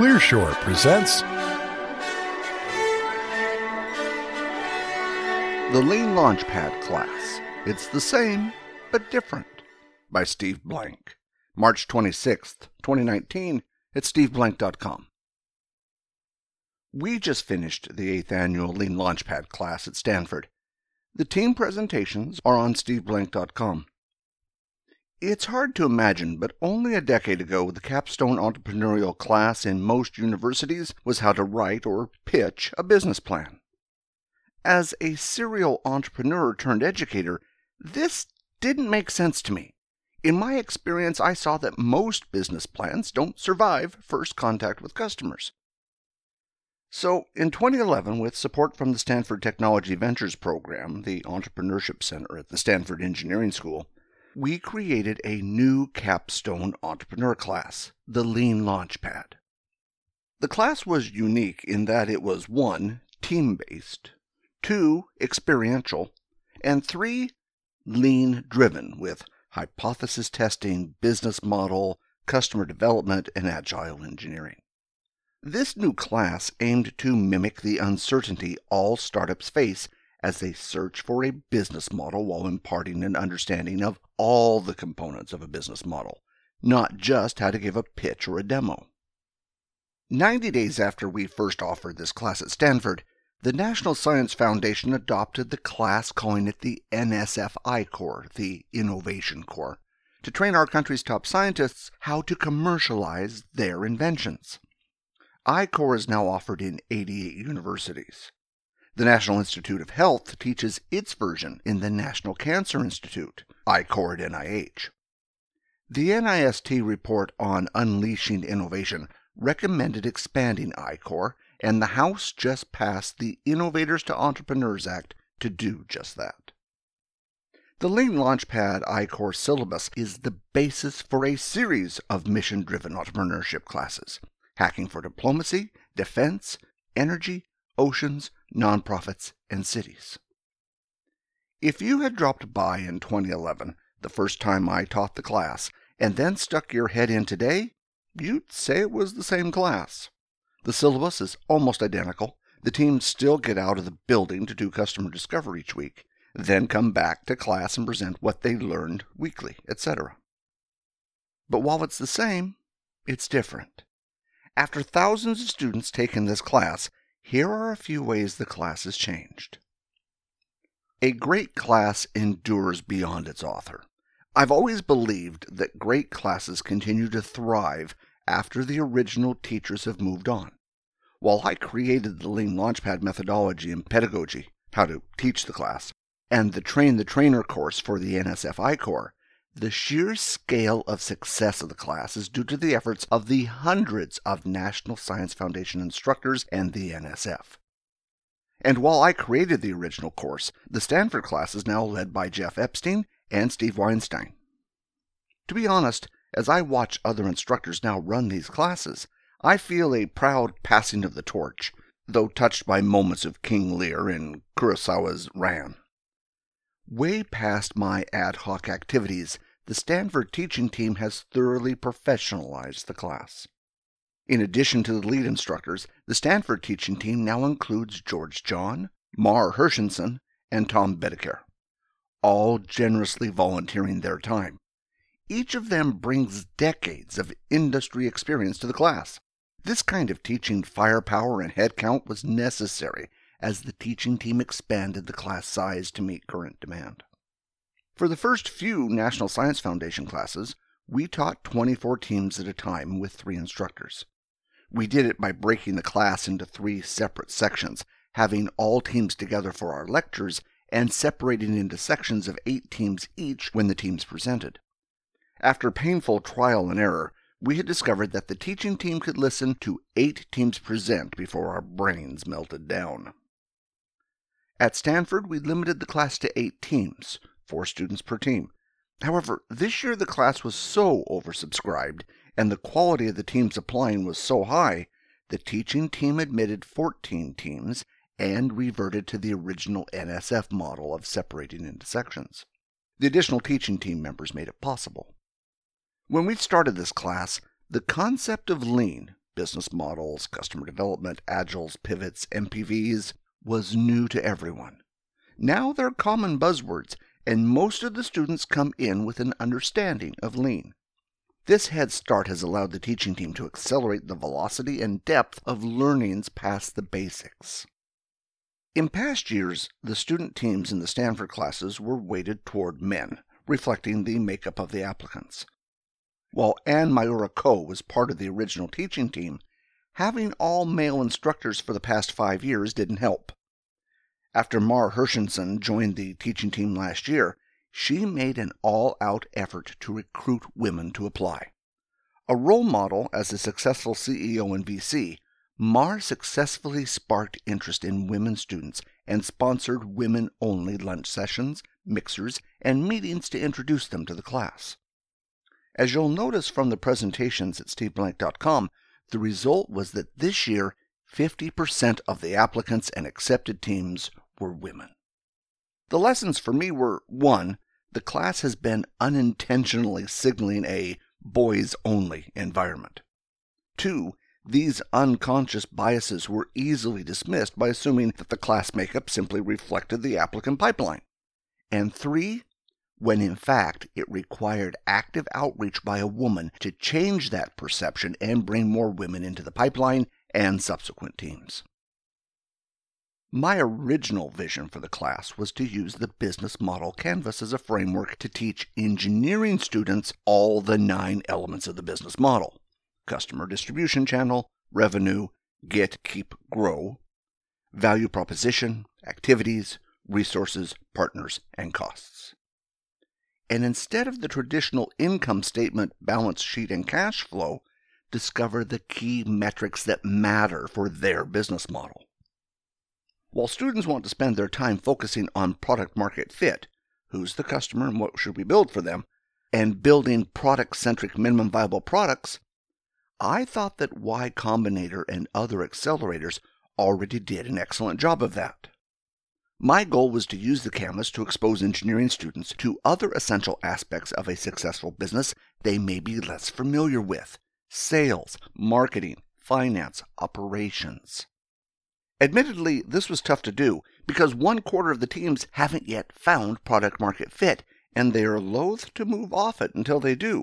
Clearshore presents The Lean Launchpad Class. It's the same, but different. By Steve Blank. March 26th, 2019, at steveblank.com. We just finished the 8th annual Lean Launchpad class at Stanford. The team presentations are on steveblank.com. It's hard to imagine, but only a decade ago, the capstone entrepreneurial class in most universities was how to write or pitch a business plan. As a serial entrepreneur turned educator, this didn't make sense to me. In my experience, I saw that most business plans don't survive first contact with customers. So, in 2011, with support from the Stanford Technology Ventures Program, the Entrepreneurship Center at the Stanford Engineering School, we created a new capstone entrepreneur class, the Lean Launchpad. The class was unique in that it was one, team based, two, experiential, and three, lean driven with hypothesis testing, business model, customer development, and agile engineering. This new class aimed to mimic the uncertainty all startups face as they search for a business model while imparting an understanding of all the components of a business model, not just how to give a pitch or a demo. 90 days after we first offered this class at Stanford, the National Science Foundation adopted the class, calling it the NSF I-Corps, the Innovation Corps, to train our country's top scientists how to commercialize their inventions. I-Corps is now offered in 88 universities. The National Institute of Health teaches its version in the National Cancer Institute, I-Corps at NIH. The NIST report on unleashing innovation recommended expanding I-Corps, and the House just passed the Innovators to Entrepreneurs Act to do just that. The Lean Launchpad I-Corps syllabus is the basis for a series of mission driven entrepreneurship classes hacking for diplomacy, defense, energy, oceans, nonprofits, and cities. If you had dropped by in 2011, the first time I taught the class, and then stuck your head in today, you'd say it was the same class. The syllabus is almost identical. The teams still get out of the building to do customer discovery each week, then come back to class and present what they learned weekly, etc. But while it's the same, it's different. After thousands of students taking this class, here are a few ways the class has changed. A great class endures beyond its author. I've always believed that great classes continue to thrive after the original teachers have moved on. While I created the Lean Launchpad methodology and pedagogy, how to teach the class, and the Train the Trainer course for the NSF I-Corps, the sheer scale of success of the class is due to the efforts of the hundreds of National Science Foundation instructors and the NSF. And while I created the original course, the Stanford class is now led by Jeff Epstein and Steve Weinstein. To be honest, as I watch other instructors now run these classes, I feel a proud passing of the torch, though touched by moments of King Lear and Kurosawa's Ran. Way past my ad hoc activities, the Stanford teaching team has thoroughly professionalized the class. In addition to the lead instructors, the Stanford teaching team now includes George John, Mar Hershenson, and Tom Bedecarré, all generously volunteering their time. Each of them brings decades of industry experience to the class. This kind of teaching firepower and headcount was necessary as the teaching team expanded the class size to meet current demand. For the first few National Science Foundation classes, we taught 24 teams at a time with three instructors. We did it by breaking the class into three separate sections, having all teams together for our lectures, and separating into sections of eight teams each when the teams presented. After painful trial and error, we had discovered that the teaching team could listen to eight teams present before our brains melted down. At Stanford, we limited the class to eight teams, four students per team. However, this year the class was so oversubscribed and the quality of the teams applying was so high, the teaching team admitted 14 teams and reverted to the original NSF model of separating into sections. The additional teaching team members made it possible. When we started this class, the concept of lean, business models, customer development, agiles, pivots, MPVs, was new to everyone. Now they're common buzzwords, and most of the students come in with an understanding of lean. This head start has allowed the teaching team to accelerate the velocity and depth of learnings past the basics. In past years, the student teams in the Stanford classes were weighted toward men, reflecting the makeup of the applicants. While Ann Miura-Ko was part of the original teaching team, having all male instructors for the past five years didn't help. After Mar Hershenson joined the teaching team last year, she made an all out effort to recruit women to apply. A role model as a successful CEO and VC, Mar successfully sparked interest in women students and sponsored women only lunch sessions, mixers, and meetings to introduce them to the class. As you'll notice from the presentations at steveblank.com, the result was that this year 50% of the applicants and accepted teams were women. The lessons for me were 1. The class has been unintentionally signaling a boys only environment. 2 these unconscious biases were easily dismissed by assuming that the class makeup simply reflected the applicant pipeline. And three, when in fact it required active outreach by a woman to change that perception and bring more women into the pipeline and subsequent teams. My original vision for the class was to use the business model canvas as a framework to teach engineering students all the nine elements of the business model customer distribution channel, revenue, get, keep, grow, value proposition, activities, resources, partners, and costs. And instead of the traditional income statement, balance sheet, and cash flow, discover the key metrics that matter for their business model. While students want to spend their time focusing on product market fit, who's the customer and what should we build for them, and building product centric minimum viable products, I thought that Y Combinator and other accelerators already did an excellent job of that. My goal was to use the canvas to expose engineering students to other essential aspects of a successful business they may be less familiar with sales, marketing, finance, operations. Admittedly, this was tough to do because one quarter of the teams haven't yet found product market fit, and they are loath to move off it until they do.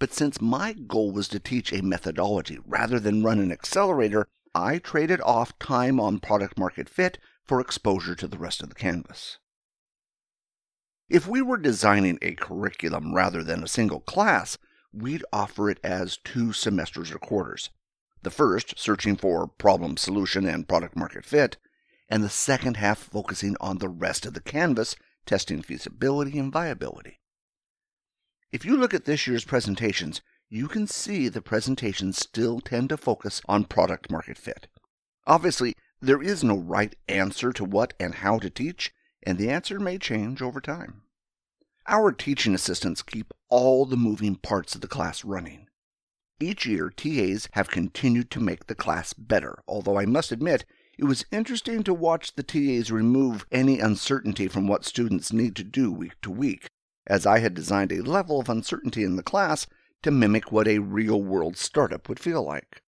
But since my goal was to teach a methodology rather than run an accelerator, I traded off time on product market fit for exposure to the rest of the canvas. If we were designing a curriculum rather than a single class, we'd offer it as two semesters or quarters. The first, searching for problem solution and product market fit, and the second half focusing on the rest of the canvas, testing feasibility and viability. If you look at this year's presentations, you can see the presentations still tend to focus on product market fit. Obviously, there is no right answer to what and how to teach, and the answer may change over time. Our teaching assistants keep all the moving parts of the class running. Each year, TAs have continued to make the class better, although I must admit it was interesting to watch the TAs remove any uncertainty from what students need to do week to week as I had designed a level of uncertainty in the class to mimic what a real world startup would feel like.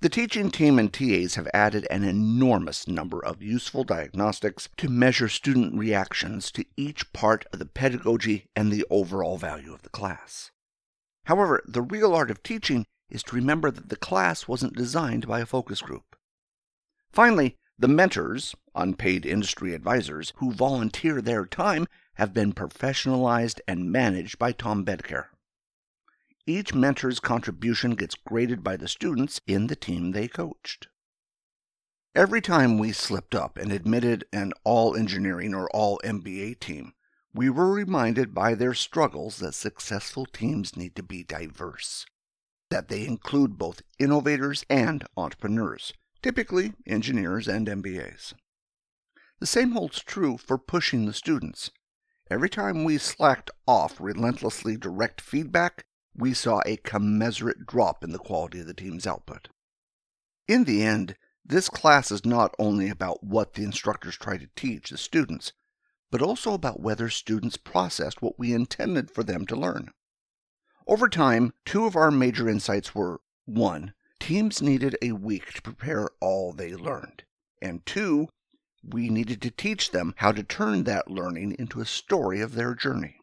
The teaching team and TAs have added an enormous number of useful diagnostics to measure student reactions to each part of the pedagogy and the overall value of the class. However, the real art of teaching is to remember that the class wasn't designed by a focus group. Finally, the mentors, unpaid industry advisors, who volunteer their time have been professionalized and managed by Tom Bedecarré. Each mentor's contribution gets graded by the students in the team they coached. Every time we slipped up and admitted an all engineering or all MBA team, we were reminded by their struggles that successful teams need to be diverse, that they include both innovators and entrepreneurs, typically engineers and MBAs. The same holds true for pushing the students. Every time we slacked off relentlessly direct feedback, we saw a commensurate drop in the quality of the team's output. In the end, this class is not only about what the instructors try to teach the students, but also about whether students processed what we intended for them to learn. Over time, two of our major insights were 1. teams needed a week to prepare all they learned. And two, we needed to teach them how to turn that learning into a story of their journey.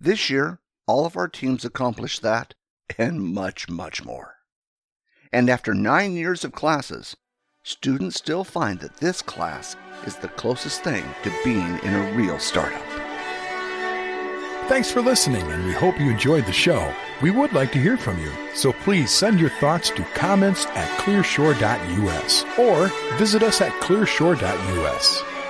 This year, all of our teams accomplished that and much, much more. And after nine years of classes, students still find that this class is the closest thing to being in a real startup. Thanks for listening, and we hope you enjoyed the show. We would like to hear from you, so please send your thoughts to comments at clearshore.us or visit us at clearshore.us.